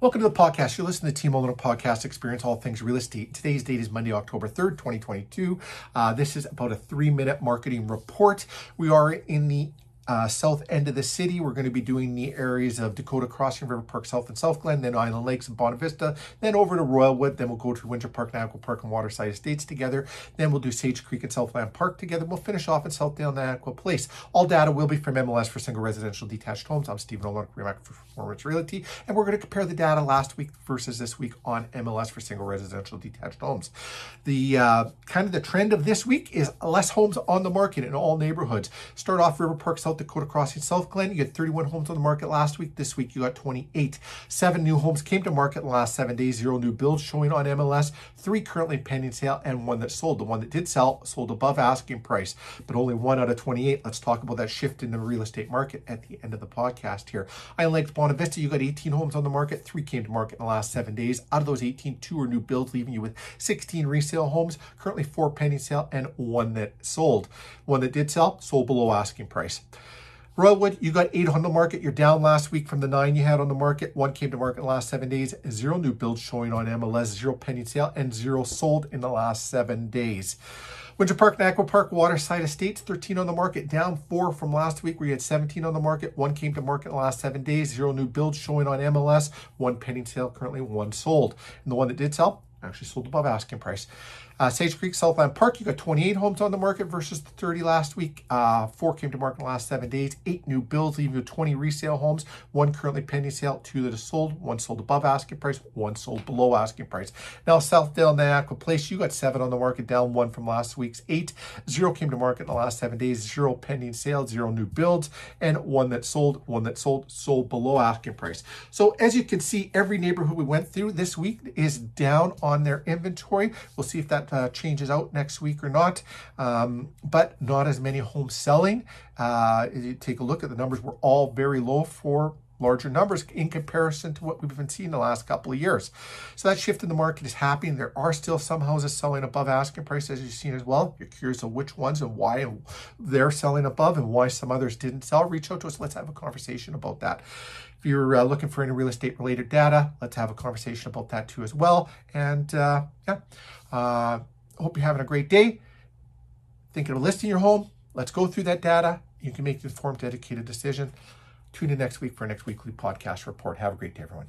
Welcome to the podcast. You're listening to Team Molyneux Podcast Experience All Things Real Estate. Today's date is Monday, October 3rd, 2022. Uh, this is about a three minute marketing report. We are in the uh, south end of the city. We're going to be doing the areas of Dakota Crossing, River Park South and South Glen, then Island Lakes and Bonavista, then over to Royalwood, then we'll go to Windsor Park, Niakwa Park, and Waterside Estates together. Then we'll do Sage Creek and Southland Park together. We'll finish off in Southdale, Niakwa Place. All data will be from MLS for single residential detached homes. I'm Stephen O'Lark, RE/MAX Performance Realty, and we're going to compare the data last week versus this week on MLS for single residential detached homes. The uh, kind of the trend of this week is less homes on the market in all neighborhoods. Start off River Park, South Dakota Crossing, South Glen. You had 31 homes on the market last week. This week you got 28. Seven new homes came to market in the last seven days. Zero new builds showing on MLS. Three currently pending sale and one that sold. The one that did sell sold above asking price, but only one out of 28. Let's talk about that shift in the real estate market at the end of the podcast here. I liked Bonavista. You got 18 homes on the market. Three came to market in the last seven days. Out of those 18, two are new builds, leaving you with 16 resale homes. Currently four pending sale and one that sold. One that did sell sold below asking price. Royalwood, you got eight on the market. You're down last week from the nine you had on the market. One came to market in the last seven days. Zero new builds showing on MLS, zero pending sale, and zero sold in the last seven days. Windsor Park and Aqua Park Waterside Estates, 13 on the market, down four from last week where you had 17 on the market. One came to market in the last seven days. Zero new builds showing on MLS. One pending sale, currently one sold. And the one that did sell, actually sold above asking price. Uh, Sage Creek Southland Park, you got 28 homes on the market versus the 30 last week. Uh, four came to market in the last seven days. Eight new builds, leaving you 20 resale homes. One currently pending sale, two that are sold. One sold above asking price, one sold below asking price. Now, Southdale Niakwa Place, you got seven on the market, down one from last week's eight. Zero came to market in the last seven days. Zero pending sales, zero new builds, and one that sold, one that sold, sold below asking price. So as you can see, every neighborhood we went through this week is down on their inventory. We'll see if that uh, changes out next week or not, um, but not as many homes selling. Uh, you take a look at the numbers, we're all very low for larger numbers in comparison to what we've been seeing the last couple of years. So that shift in the market is happening. There are still some houses selling above asking price, as you've seen as well. You're curious of which ones and why they're selling above and why some others didn't sell, reach out to us. Let's have a conversation about that. If you're uh, looking for any real estate related data, let's have a conversation about that too as well. And uh, yeah. Uh, hope you're having a great day. Thinking of listing your home? Let's go through that data. You can make informed, dedicated decision. Tune in next week for our next weekly podcast report. Have a great day, everyone.